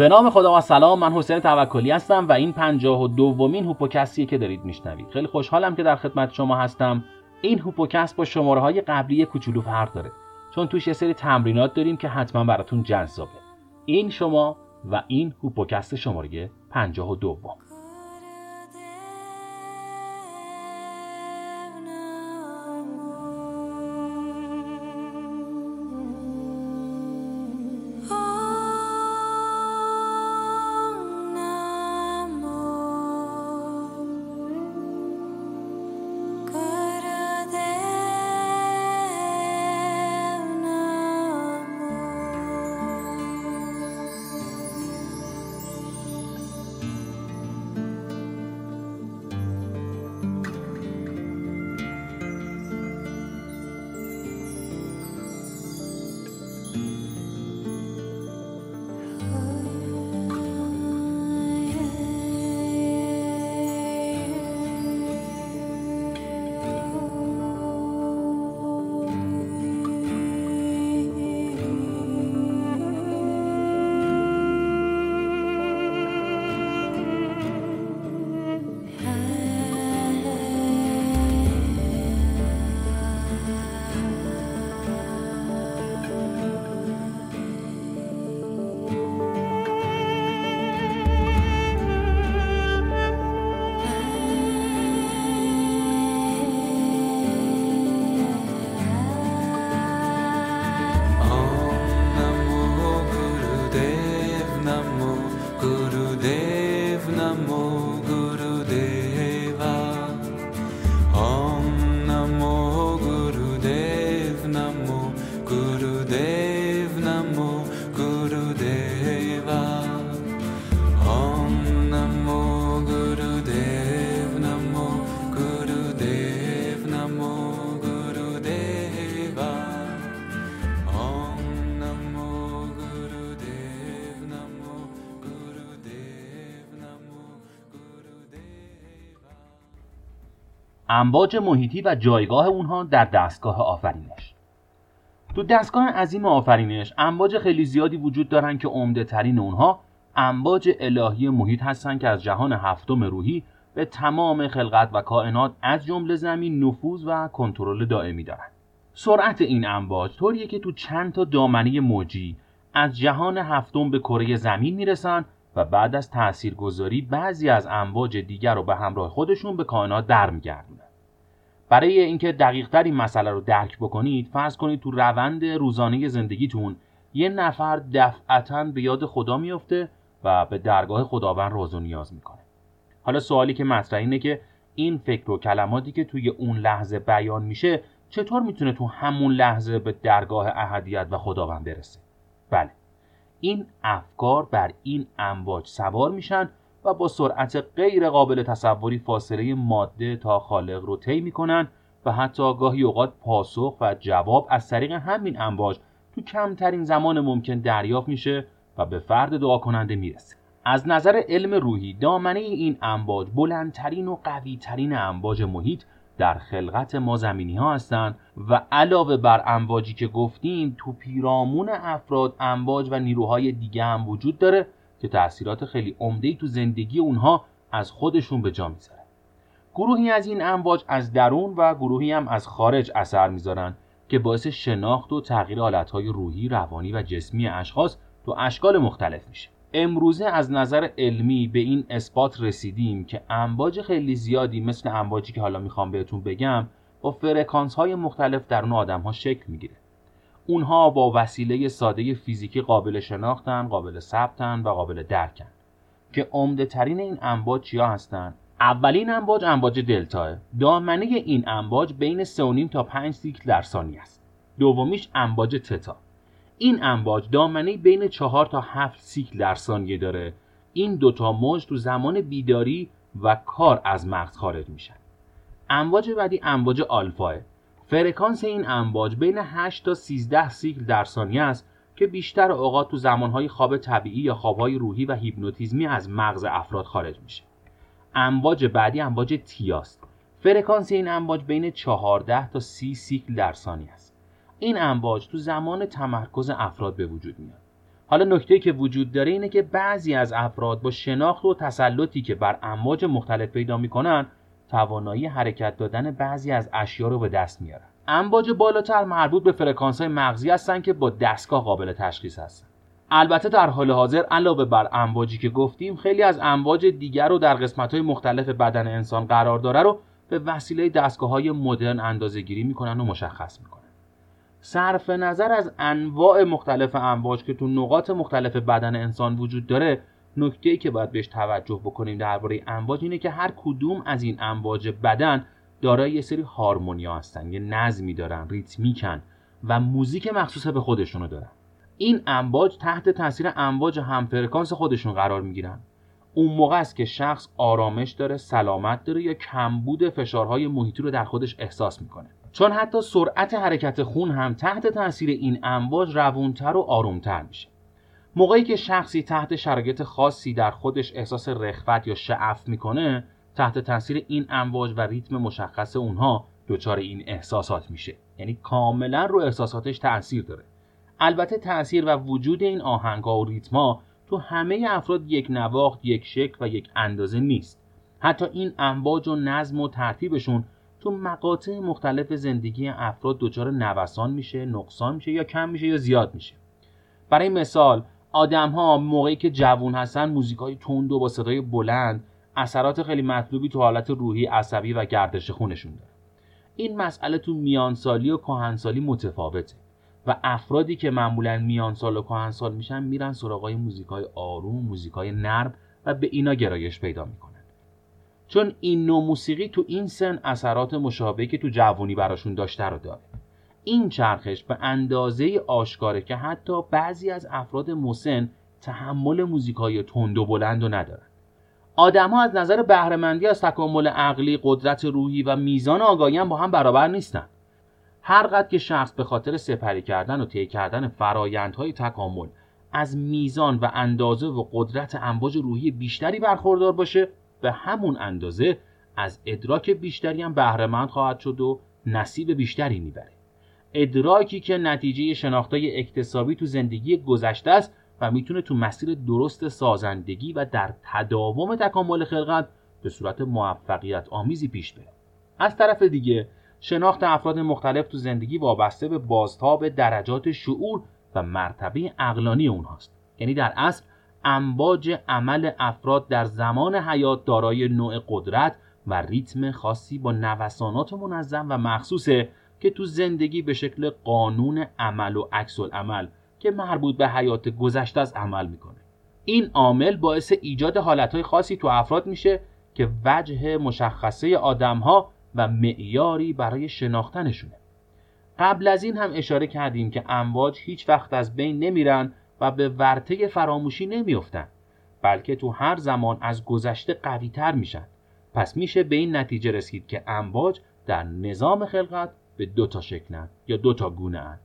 به نام خدا و سلام من حسین توکلی هستم و این پنجاه و دومین هوپوکستیه که دارید میشنوید. خیلی خوشحالم که در خدمت شما هستم. این هوپوکست با شماره های قبلی کوچولو فرق داره. چون توش یه سری تمرینات داریم که حتما براتون جذابه. این شما و این هوپوکست شماره 52 امواج محیطی و جایگاه اونها در دستگاه آفرینش. تو دستگاه عظیم آفرینش امواج خیلی زیادی وجود دارن که عمده ترین اونها امواج الهی محیط هستن که از جهان هفتم روحی به تمام خلقت و کائنات از جمله زمین نفوذ و کنترل دائمی دارن. سرعت این امواج طوریه که تو چند تا دامنه موجی از جهان هفتم به کره زمین می‌رسن و بعد از تاثیرگذاری بعضی از امواج دیگر رو به همراه خودشون به کائنات در میگردونن برای اینکه دقیقتر این مسئله رو درک بکنید فرض کنید تو روند روزانه زندگیتون یه نفر دفعتا به یاد خدا میفته و به درگاه خداوند روز و نیاز می‌کنه. حالا سوالی که مطرح اینه که این فکر و کلماتی که توی اون لحظه بیان میشه چطور می‌تونه تو همون لحظه به درگاه احدیت و خداوند برسه؟ بله. این افکار بر این امواج سوار میشن و با سرعت غیر قابل تصوری فاصله ماده تا خالق رو طی می‌کنن و حتی گاهی اوقات پاسخ و جواب از طریق همین امواج تو کمترین زمان ممکن دریافت میشه و به فرد دعا کننده می‌رسه. از نظر علم روحی دامنه این امواج بلندترین و قویترین امواج محیط در خلقت ما زمینی ها هستند و علاوه بر امواجی که گفتیم تو پیرامون افراد امواج و نیروهای دیگه هم وجود داره که تاثیرات خیلی عمده تو زندگی اونها از خودشون به جا می‌ذارن گروهی از این امواج از درون و گروهی هم از خارج اثر می‌ذارن که باعث شناخت و تغییر حالتهای روحی، روانی و جسمی اشخاص تو اشکال مختلف میشه. امروزه از نظر علمی به این اثبات رسیدیم که امواج خیلی زیادی مثل امواجی که حالا می‌خوام بهتون بگم با فرکانس های مختلف در اون آدم ها شکل می‌گیره. اونها با وسیله ساده فیزیکی قابل شناختن، قابل ثبتن و قابل درکن. که عمده ترین این امواج چیا هستن؟ اولین امواج امواج دلتاه. دامنه این امواج بین 3.5 تا 5 سیکل در ثانیه است. دومیش امواج تتا. این امواج دامنه بین 4 تا 7 سیکل در ثانیه داره. این دوتا موج تو زمان بیداری و کار از مغز خارج میشن. امواج بعدی امواج آلفاست. فرکانس این امواج بین 8 تا 13 سیکل در ثانیه است که بیشتر اوقات تو زمانهای خواب طبیعی یا خوابهای روحی و هیپنوتیزمی از مغز افراد خارج میشه. امواج بعدی امواج بتاست. فرکانس این امواج بین 14 تا 30 سیکل در ثانیه است. این امواج تو زمان تمرکز افراد به وجود میاد. حالا نکته‌ای که وجود داره اینه که بعضی از افراد با شناخت و تسلطی که بر امواج مختلف پیدا می‌کنن توانایی حرکت دادن بعضی از اشیا رو به دست میارن. امواج بالاتر مربوط به فرکانس های مغزی هستن که با دستگاه قابل تشخیص هستن. البته در حال حاضر علاوه بر امواجی که گفتیم خیلی از امواج دیگر رو در قسمت های مختلف بدن انسان قرار داره رو به وسیله دستگاه های مدرن اندازه گیری می‌کنن و مشخص می‌کنن. صرف نظر از انواع مختلف امواج که تو نقاط مختلف بدن انسان وجود داره نکته که باید بهش توجه بکنیم درباره امواج اینه که هر کدوم از این امواج بدن دارای یه سری هارمونیا هستن یه نظمی دارن ریتمیکن و موزیک مخصوص به خودشونو دارن. این امواج تحت تاثیر امواج همفرکانس خودشون قرار می‌گیرن. اون موقع است که شخص آرامش داره سلامت داره یا کمبود فشارهای محیطی رو در خودش احساس می‌کنه. چون حتی سرعت حرکت خون هم تحت تاثیر این امواج روونتر و آرومتر میشه. موقعی که شخصی تحت شرایط خاصی در خودش احساس رخوت یا شعف می‌کنه تحت تاثیر این امواج و ریتم مشخص اونها دچار این احساسات میشه. یعنی کاملا رو احساساتش تاثیر داره. البته تاثیر و وجود این آهنگها و ریتما تو همه افراد یک نواخت یک شکل و یک اندازه نیست. حتی این امواج و نظم و ترتیبشون تو مقاطع مختلف زندگی افراد دچار نوسان میشه نقصان میشه یا کم میشه یا زیاد میشه. برای مثال آدم ها موقعی که جوون هستن موزیک های تند و با صدای بلند اثرات خیلی مطلوبی تو حالت روحی عصبی و گردش خونشون داره این مسئله تو میانسالی و کهنسالی متفاوته و افرادی که معمولا میانسال و کهنسال میشن میرن سراغ موزیکای آروم موزیکای نرم و به اینا گرایش پیدا می‌کنن. چون این نوع موسیقی تو این سن اثرات مشابهی که تو جوانی براشون داشته رو داره. این چرخش به اندازه آشکاره که حتی بعضی از افراد مسن تحمل موزیکای تند و بلند و ندارن. آدمها از نظر بهرهمندی از تکامل عقلی قدرت روحی و میزان آگاهی با هم برابر نیستن. هر قدر که شخص به خاطر سپری کردن و طی کردن فرایندهای تکامل از میزان و اندازه و قدرت امواج روحی بیشتری برخوردار باشه به همون اندازه از ادراک بیشتری هم بهرهمند خواهد شد و نصیب بیشتری می‌بره. ادراکی که نتیجه شناختای اکتسابی تو زندگی گذشته است و می‌تونه تو مسیر درست سازندگی و در تداوم تکامل خلقت به صورت موفقیت آمیزی پیش بره. از طرف دیگه شناخت افراد مختلف تو زندگی وابسته به بازتاب درجات شعور و مرتبه اقلانی اونهاست. یعنی در اصل امواج عمل افراد در زمان حیات دارای نوع قدرت و ریتم خاصی با نوسانات منظم و مخصوصه که تو زندگی به شکل قانون عمل و عکس عمل که مربوط به حیات گذشته از عمل می‌کنه. این عامل باعث ایجاد حالتهای خاصی تو افراد میشه که وجه مشخصه آدمها و معیاری برای شناختنشونه. قبل از این هم اشاره کردیم که امواج هیچ وقت از بین نمیرن و به ورطه فراموشی نمیافتن بلکه تو هر زمان از گذشته قوی تر میشن. پس میشه به این نتیجه رسید که امواج در نظام خلقت به دو تا شکلن یا دو تا گونه هن.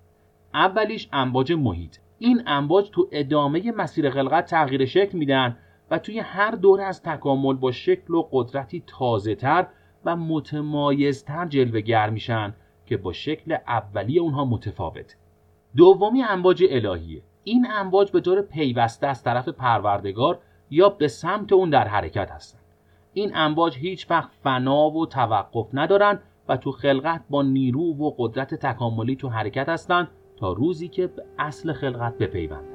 اولیش امواج محیط. این امواج تو ادامه مسیر خلقت تغییر شکل میدن و توی هر دوره از تکامل با شکل و قدرتی تازه تر و متمایزتر جلوه میشن که با شکل اولی اونها متفاوت. دومی امواج الهیه. این امواج به طور پیوسته از طرف پروردگار یا به سمت اون در حرکت هستند. این امواج هیچ وقت فنا و توقف ندارن و تو خلقت با نیرو و قدرت تکاملی تو حرکت هستند تا روزی که به اصل خلقت بپیوندن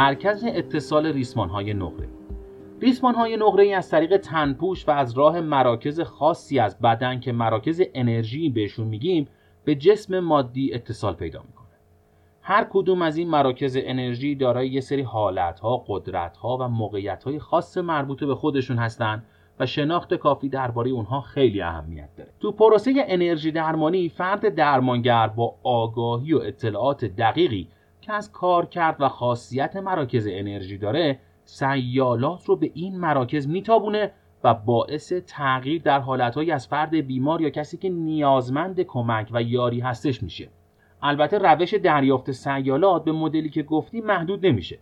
مرکز اتصال ریسمان های نقره ریسمان های نقره ای از طریق تنپوش و از راه مراکز خاصی از بدن که مراکز انرژی بهشون میگیم به جسم مادی اتصال پیدا می‌کنه هر کدوم از این مراکز انرژی دارای یه سری حالتها، قدرتها و موقعیتهای خاص مربوطه به خودشون هستند و شناخت کافی درباره اونها خیلی اهمیت داره. تو پروسه انرژی درمانی فرد درمانگر با آگاهی و اطلاعات دقیقی از کار کرد و خاصیت مراکز انرژی داره سیالات رو به این مراکز میتابونه و باعث تغییر در حالتهایی از فرد بیمار یا کسی که نیازمند کمک و یاری هستش میشه. البته روش دریافت سیالات به مدلی که گفتی محدود نمیشه.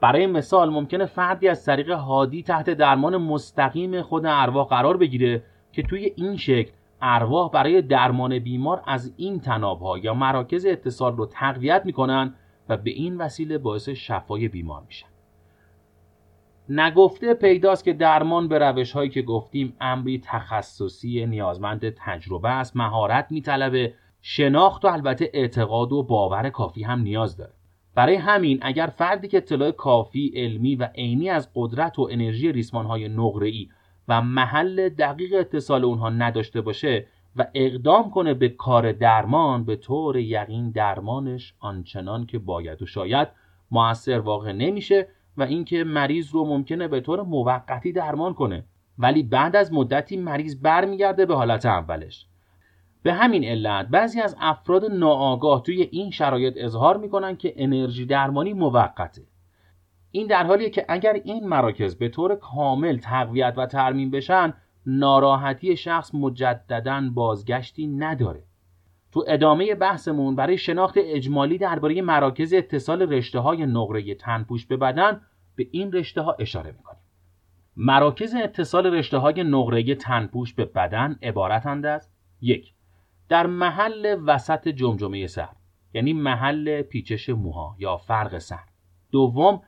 برای مثال ممکنه فردی از طریق هادی تحت درمان مستقیم خود ارواح قرار بگیره که توی این شکل ارواح برای درمان بیمار از این تنابها یا مراکز اتصال رو تقویت می‌کنن و به این وسیله باعث شفای بیمار میشن. نگفته پیداست که درمان به روش هایی که گفتیم امری تخصصی نیازمند تجربه است مهارت میطلبه شناخت و البته اعتقاد و باور کافی هم نیاز داره. برای همین اگر فردی که اطلاع کافی علمی و عینی از قدرت و انرژی ریسمان های ای و محل دقیق اتصال اونها نداشته باشه و اقدام کنه به کار درمان به طور یقین درمانش آنچنان که باید و شاید موثر واقع نمیشه و اینکه مریض رو ممکنه به طور موقتی درمان کنه. ولی بعد از مدتی مریض برمیگرده به حالت اولش. به همین علت بعضی از افراد ناآگاه توی این شرایط اظهار می‌کنن که انرژی درمانی موقته. این در حالیه که اگر این مراکز به طور کامل تقویت و ترمیم بشن ناراحتی شخص مجددا بازگشتی نداره. تو ادامه بحثمون برای شناخت اجمالی درباره مراکز اتصال رشته های نقره تنپوش به بدن به این رشته ها اشاره می‌کنیم. مراکز اتصال رشته های نقره تنپوش به بدن عبارتند از یک در محل وسط جمجمه سر یعنی محل پیچش موها یا فرق سر. دوم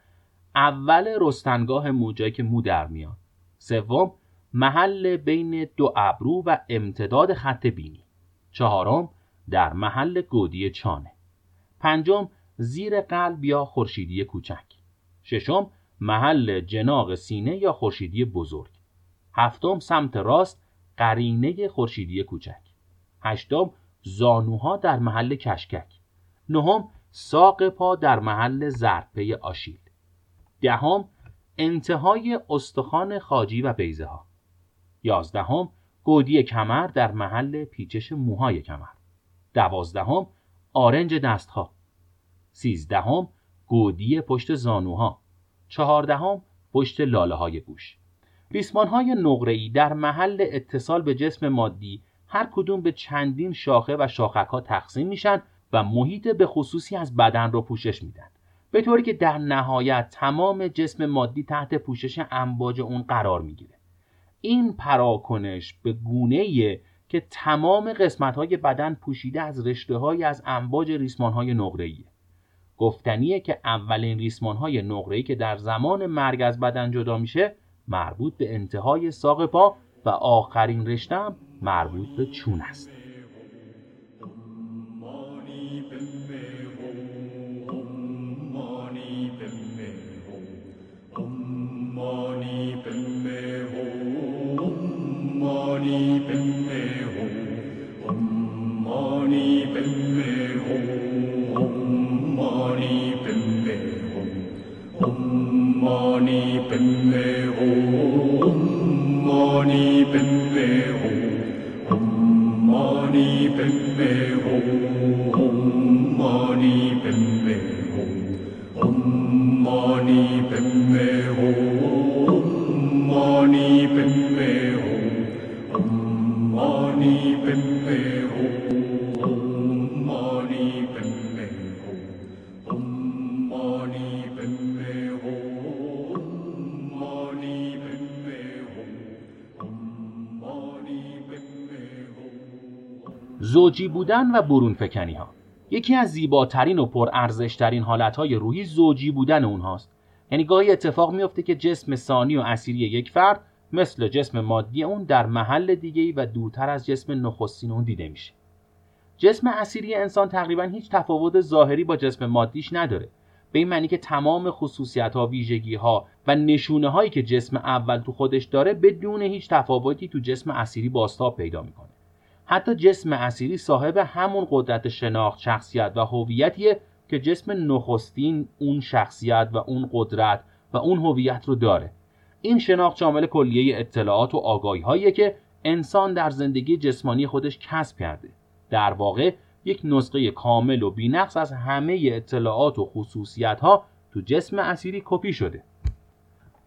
اول رستنگاه موجایی که مو در میاد. سوم محل بین دو ابرو و امتداد خط بینی. چهارم در محل گودی چانه. پنجم زیر قلب یا خورشیدی کوچک. ششم محل جناق سینه یا خورشیدی بزرگ. هفتم سمت راست قرینه خورشیدی کوچک. هشتم زانوها در محل کشکک. نهم ساق پا در محل زرپه آشیل. دهم انتهای استخوان خاجی و بیزه ها یازدهم گودی کمر در محل پیچش موهای کمر. دوازدهم آرنج دستها. سیزدهم گودی پشت زانوها. چهاردهم پشت لاله های گوش. ریسمان های نقره‌ای در محل اتصال به جسم مادی هر کدوم به چندین شاخه و شاخک ها تقسیم میشن و محیط به خصوصی از بدن رو پوشش میدن. به طوری که در نهایت تمام جسم مادی تحت پوشش امواج اون قرار می‌گیره. این پراکنش به گونه که تمام قسمت های بدن پوشیده از رشته های از امواج ریسمان های نقره گفتنیه که اولین ریسمان های نقره که در زمان مرگ از بدن جدا میشه مربوط به انتهای ساق پا و آخرین رشته مربوط به چون است. Om mani pem ho om mani padme ho om mani padme ho om mani padme ho om mani padme ho om mani padme ho زوجی بودن و برون فکنی ها یکی از زیباترین و پرارزشترین حالتهای روحی زوجی بودن اونهاست. یعنی گاهی اتفاق میفته که جسم ثانی و اسیری یک فرد مثل جسم مادی اون در محل دیگه‌ای و دورتر از جسم نخستین اون دیده میشه. جسم اسیری انسان تقریبا هیچ تفاوت ظاهری با جسم مادیش نداره. به این معنی که تمام خصوصیت ها ویژگی ها و نشونه هایی که جسم اول تو خودش داره بدون هیچ تفاوتی تو جسم اسیری باستاب پیدا می‌کنه. حتی جسم اسیری صاحب همون قدرت شناخت شخصیت و هویتیه که جسم نخستین اون شخصیت و اون قدرت و اون هویت رو داره. این شناخت شامل کلیه اطلاعات و آگاهی هایی که انسان در زندگی جسمانی خودش کسب کرده. در واقع یک نسخه کامل و بینقص از همه اطلاعات و خصوصیت ها تو جسم اسیری کپی شده.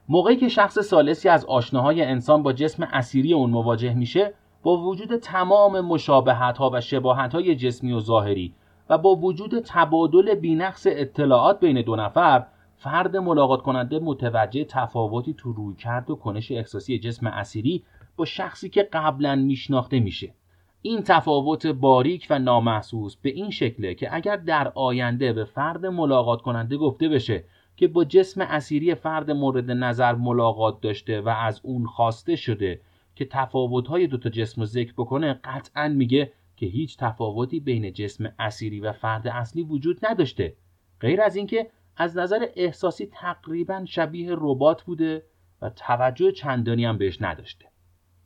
موقعی که شخص سالسی از آشناهای انسان با جسم اسیری اون مواجه میشه با وجود تمام مشابهت ها و شباهت های جسمی و ظاهری و با وجود تبادل بینقص اطلاعات بین دو نفر فرد ملاقات کننده متوجه تفاوتی تو روی کرد و کنش احساسی جسم اسیری با شخصی که قبلا میشناخته میشه. این تفاوت باریک و نامحسوس به این شکله که اگر در آینده به فرد ملاقات کننده گفته بشه که با جسم اسیری فرد مورد نظر ملاقات داشته و از اون خواسته شده که تفاوت‌های دوتا جسم رو ذکر بکنه قطعا میگه که هیچ تفاوتی بین جسم اسیری و فرد اصلی وجود نداشته. غیر از اینکه از نظر احساسی تقریبا شبیه ربات بوده و توجه چندانی هم بهش نداشته.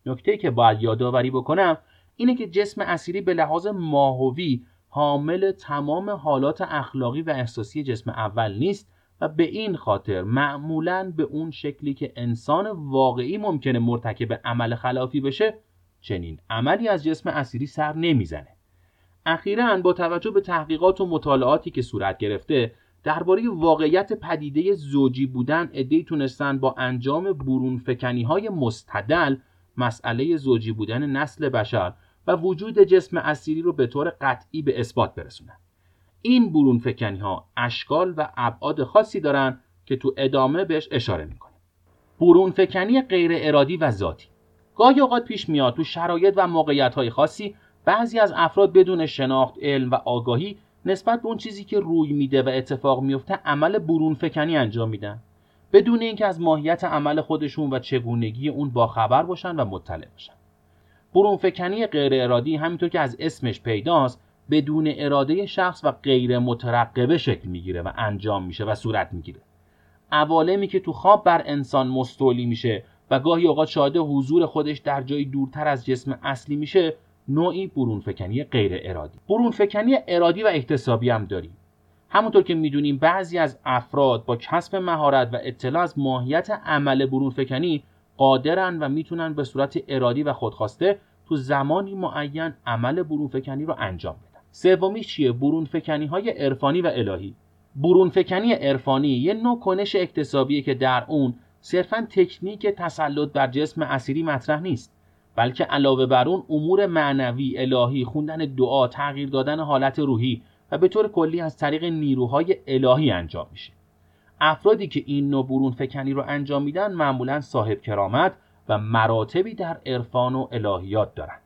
نکته که باید یادآوری بکنم اینه که جسم اسیری به لحاظ ماهوی حامل تمام حالات اخلاقی و احساسی جسم اول نیست. و به این خاطر معمولا به اون شکلی که انسان واقعی ممکنه مرتکب عمل خلافی بشه چنین عملی از جسم اسیری سر نمی‌زنه. اخیرا با توجه به تحقیقات و مطالعاتی که صورت گرفته درباره واقعیت پدیده زوجی بودن ادهی تونستن با انجام برون فکنی های مستدل مسئله زوجی بودن نسل بشر و وجود جسم اسیری رو به طور قطعی به اثبات برسونن. این برون فکنی ها اشکال و ابعاد خاصی دارن که تو ادامه بهش اشاره می‌کنیم. برون فکنی غیر ارادی و ذاتی. گاهی اوقات پیش میاد تو شرایط و موقعیت های خاصی بعضی از افراد بدون شناخت علم و آگاهی نسبت به اون چیزی که روی میده و اتفاق میفته عمل برون فکنی انجام میدن. بدون اینکه از ماهیت عمل خودشون و چگونگی اون باخبر باشن و مطلع باشن. برون فکنی غیر ارادی همینطور که از اسمش پیداست بدون اراده شخص و غیر مترقبه شکل می‌گیره و انجام میشه و صورت می‌گیره. عوالمی که تو خواب بر انسان مستولی میشه و گاهی اوقات شاهد حضور خودش در جایی دورتر از جسم اصلی میشه نوعی برون فکنی غیر ارادی. برون فکنی ارادی و احتسابی هم داریم. همونطور که می‌دونیم بعضی از افراد با کسب مهارت و اطلاع از ماهیت عمل برون فکنی قادرن و می‌تونن به صورت ارادی و خودخواسته تو زمانی معین عمل برون فکنی رو انجام بدن. سومی چیه؟ برون فکنی های عرفانی و الهی. برون فکنی عرفانی یه نوع کنش اکتسابیه که در اون صرفا تکنیک تسلط بر جسم اسیری مطرح نیست بلکه علاوه بر اون امور معنوی الهی خوندن دعا تغییر دادن حالت روحی و به طور کلی از طریق نیروهای الهی انجام میشه. افرادی که این نوع برون فکنی رو انجام میدن معمولا صاحب کرامت و مراتبی در عرفان و الهیات دارن.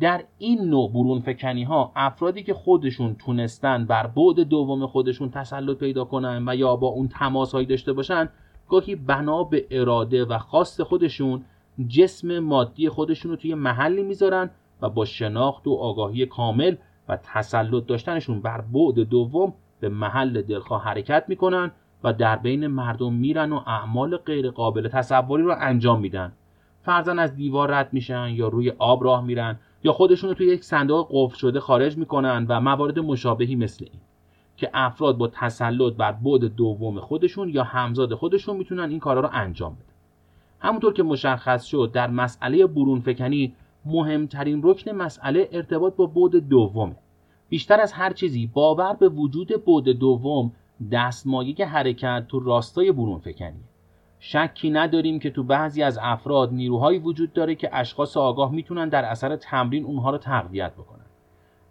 در این نوع برون فکنی ها افرادی که خودشون تونستن بر بعد دوم خودشون تسلط پیدا کنن و یا با اون تماس هایی داشته باشن گاهی بنا به اراده و خواست خودشون جسم مادی خودشون رو توی محلی می‌ذارن و با شناخت و آگاهی کامل و تسلط داشتنشون بر بعد دوم به محل دلخواه حرکت می‌کنن و در بین مردم میرن و اعمال غیر قابل تصوری رو انجام میدن. فرزن از دیوار رد میشن یا روی آب راه میرن یا خودشون رو توی یک صندوق قفل شده خارج می‌کنن و موارد مشابهی مثل این که افراد با تسلط بر بعد دوم خودشون یا همزاد خودشون می‌تونن این کارا رو انجام بدن. همونطور که مشخص شد در مسئله برون فکنی مهمترین رکن مسئله ارتباط با بعد دومه بیشتر از هر چیزی باور به وجود بعد دوم دستمایه حرکت تو راستای برون فکنی شکی نداریم که تو بعضی از افراد نیروهایی وجود داره که اشخاص آگاه می‌تونن در اثر تمرین اونها رو تقویت بکنن.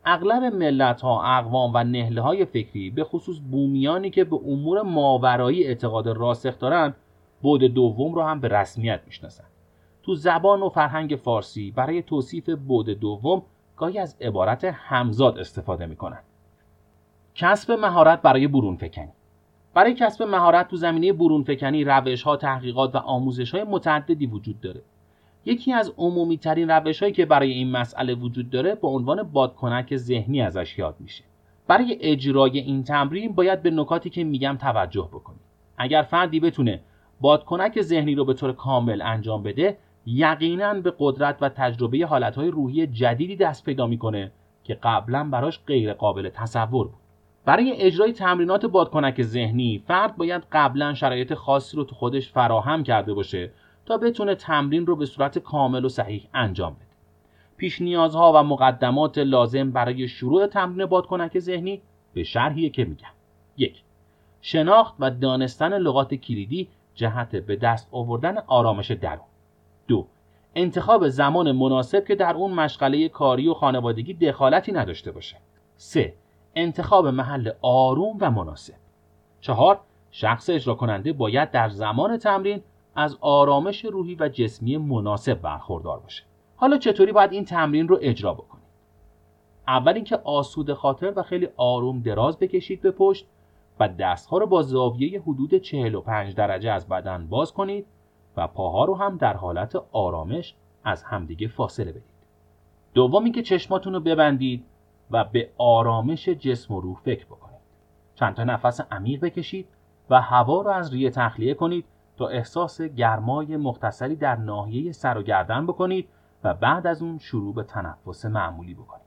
اغلب ملت ها اقوام و نهله های فکری به خصوص بومیانی که به امور ماورایی اعتقاد راسخ دارن بود دوم رو هم به رسمیت می‌شناسن. تو زبان و فرهنگ فارسی برای توصیف بود دوم گاهی از عبارت همزاد استفاده می‌کنن. کسب مهارت برای برون فکنی برای کسب مهارت تو زمینه برون فکنی روش ها تحقیقات و آموزش های متعددی وجود داره. یکی از عمومی ترین روش هایی که برای این مسئله وجود داره به عنوان بادکنک ذهنی ازش یاد میشه. برای اجرای این تمرین باید به نکاتی که میگم توجه بکنید اگر فردی بتونه بادکنک ذهنی رو به طور کامل انجام بده یقینا به قدرت و تجربه حالتهای روحی جدیدی دست پیدا می‌کنه که قبلا براش غیر قابل تصور بود. برای اجرای تمرینات بادکنک ذهنی فرد باید قبلا شرایط خاصی رو تو خودش فراهم کرده باشه تا بتونه تمرین رو به صورت کامل و صحیح انجام بده. پیش نیازها و مقدمات لازم برای شروع تمرین بادکنک ذهنی به شرحیه که میگم. یک شناخت و دانستن لغات کلیدی جهت به دست آوردن آرامش درون. دو انتخاب زمان مناسب که در اون مشغله کاری و خانوادگی دخالتی نداشته باشه. سه انتخاب محل آروم و مناسب. چهار شخص اجرا کننده باید در زمان تمرین از آرامش روحی و جسمی مناسب برخوردار باشه. حالا چطوری باید این تمرین رو اجرا بکنید اول اینکه آسود خاطر و خیلی آروم دراز بکشید به پشت و دستها رو با زاویه حدود 45 درجه از بدن باز کنید و پاها رو هم در حالت آرامش از همدیگه فاصله بدید. دوم اینکه چشماتون رو ببندید و به آرامش جسم و روح فکر بکنید. چند تا نفس عمیق بکشید و هوا رو از ریه تخلیه کنید تا احساس گرمای مختصری در ناحیه سر و گردن بکنید و بعد از اون شروع به تنفس معمولی بکنید.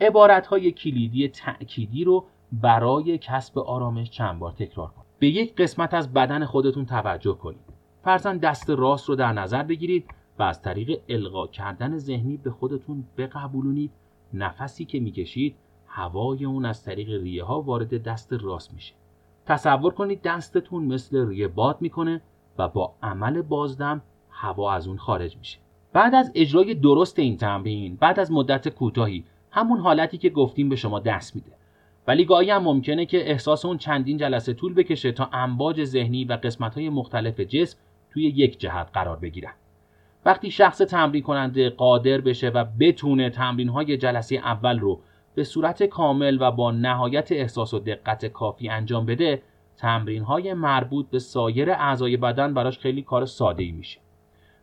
عبارت های کلیدی تأکیدی رو برای کسب آرامش چند بار تکرار کنید. به یک قسمت از بدن خودتون توجه کنید. فرزن دست راست رو در نظر بگیرید و از طریق القا کردن ذهنی به خودتون بقبولونید نفسی که می‌کشید هوای اون از طریق ریه ها وارد دست راست میشه. تصور کنید دستتون مثل ریه باد می‌کنه و با عمل بازدم هوا از اون خارج میشه. بعد از اجرای درست این تمرین بعد از مدت کوتاهی همون حالتی که گفتیم به شما دست میده. ولی گاهی هم ممکنه که احساس اون چندین جلسه طول بکشه تا امواج ذهنی و قسمت های مختلف جسم توی یک جهت قرار بگیرن. وقتی شخص تمرین کننده قادر بشه و بتونه تمرین های جلسه اول رو به صورت کامل و با نهایت احساس و دقت کافی انجام بده تمرین های مربوط به سایر اعضای بدن براش خیلی کار ساده ای میشه.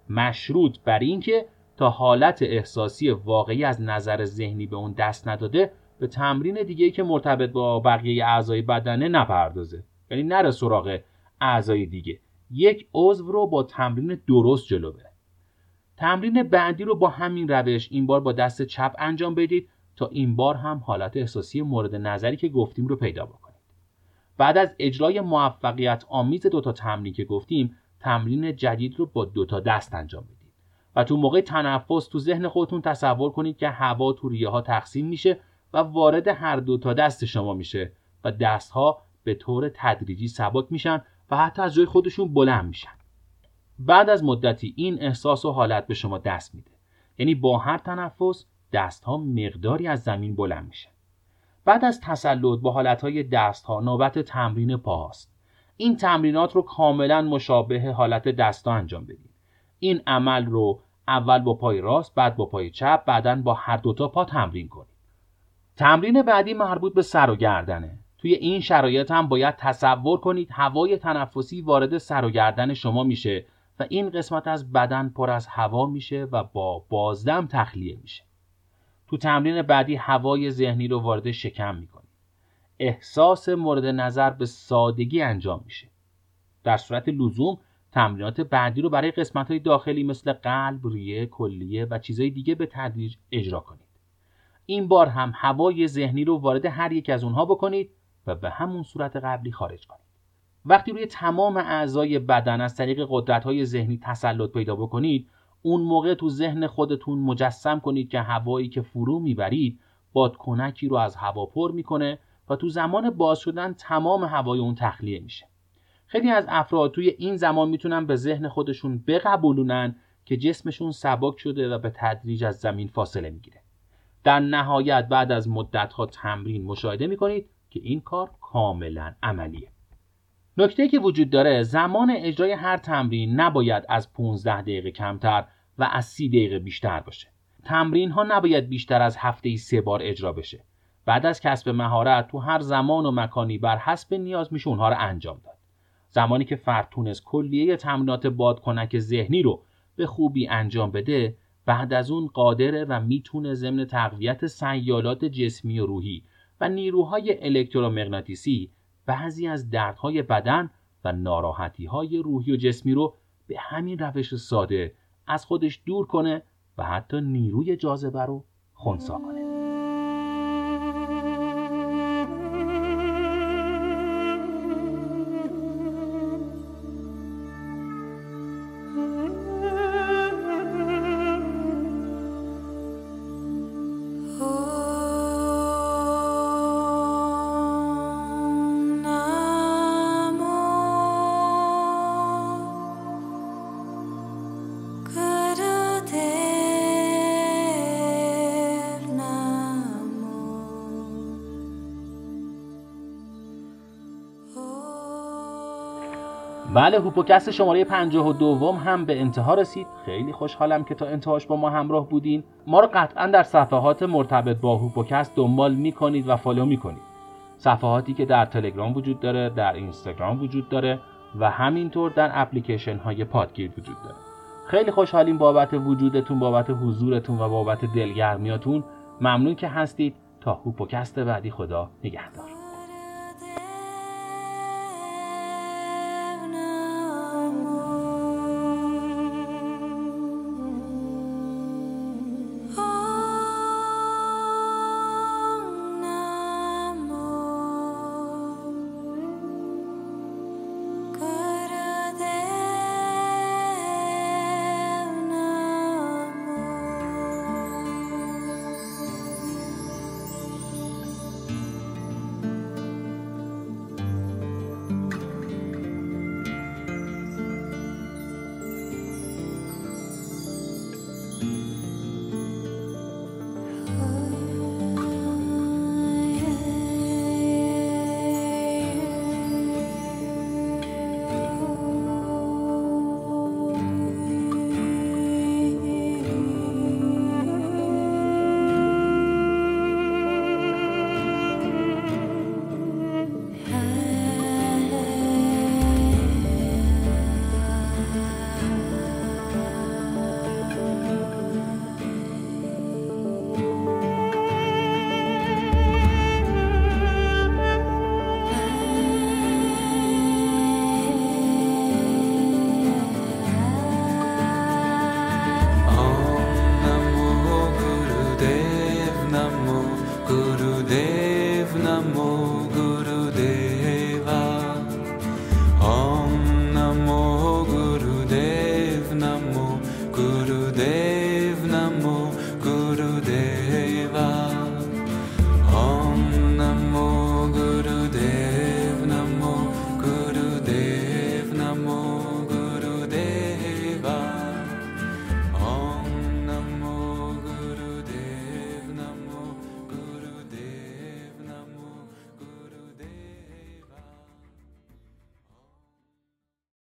مشروط بر اینکه تا حالت احساسی واقعی از نظر ذهنی به اون دست نداده به تمرین دیگه که مرتبط با بقیه اعضای بدنه نپردازه. یعنی نره سراغ اعضای دیگه. یک عضو رو با تمرین درست جلو بره. تمرین بعدی رو با همین روش این بار با دست چپ انجام بدید تا این بار هم حالت احساسی مورد نظری که گفتیم رو پیدا بکنید. بعد از اجرای موفقیت آمیز دوتا تمرین که گفتیم تمرین جدید رو با دوتا دست انجام بدید. و تو موقع تنفس تو ذهن خودتون تصور کنید که هوا تو ریه ها تقسیم میشه و وارد هر دوتا دست شما میشه و دستها به طور تدریجی سبک میشن و حتی از جای خودشون بلند میشن. بعد از مدتی این احساس و حالت به شما دست میده. یعنی با هر تنفس دستها مقداری از زمین بلند میشه. بعد از تسلط با حالتهای دستها نوبت تمرین پاهاست. این تمرینات رو کاملا مشابه حالت دستا انجام بدید این عمل رو اول با پای راست بعد با پای چپ بعدا با هر دوتا پا تمرین کنید تمرین بعدی مربوط به سر و گردنه. توی این شرایط هم باید تصور کنید هوای تنفسی وارد سر و گردن شما میشه. این قسمت از بدن پر از هوا میشه و با بازدم تخلیه میشه. تو تمرین بعدی هوای ذهنی رو وارد شکم می‌کنید احساس مورد نظر به سادگی انجام میشه. در صورت لزوم تمرینات بعدی رو برای قسمت های داخلی مثل قلب، ریه، کلیه و چیزهای دیگه به تدریج اجرا کنید. این بار هم هوای ذهنی رو وارد هر یک از اونها بکنید و به همون صورت قبلی خارج کنید. وقتی روی تمام اعضای بدن از طریق قدرت‌های ذهنی تسلط پیدا بکنید اون موقع تو ذهن خودتون مجسم کنید که هوایی که فرو می‌برید بادکنکی رو از هوا پر می‌کنه و تو زمان باز شدن تمام هوای اون تخلیه میشه. خیلی از افراد توی این زمان می‌تونن به ذهن خودشون بقبولونن که جسمشون سبک شده و به تدریج از زمین فاصله می‌گیره. در نهایت بعد از مدتها تمرین مشاهده می‌کنید که این کار کاملا عملیه. نکته که وجود داره زمان اجرای هر تمرین نباید از 15 دقیقه کمتر و از 30 دقیقه بیشتر باشه. تمرین ها نباید بیشتر از هفته ای سه بار اجرا بشه. بعد از کسب مهارت تو هر زمان و مکانی بر حسب نیاز میشه اونها رو انجام داد. زمانی که فرد تونست کلیه تمرینات بادکنک ذهنی رو به خوبی انجام بده بعد از اون قادره و می‌تونه ضمن تقویت سیالات جسمی و روحی و نیروهای الکترومغناطیسی بعضی از دردهای بدن و ناراحتیهای روحی و جسمی رو به همین روش ساده از خودش دور کنه و حتی نیروی جاذبه رو خونسا کنه. بله هوپوکست شماره 52 هم به انتها رسید. خیلی خوشحالم که تا انتهاش با ما همراه بودین. ما رو قطعا در صفحات مرتبط با هوپوکست دنبال می‌کنید و فالو می‌کنید. صفحاتی که در تلگرام وجود داره در اینستاگرام وجود داره و همینطور در اپلیکیشن های پادگیر وجود داره. خیلی خوشحالیم بابت وجودتون بابت حضورتون و بابت دلگرمیاتون. ممنون که هستید. تا هوپوکست بعدی خدا نگهدار.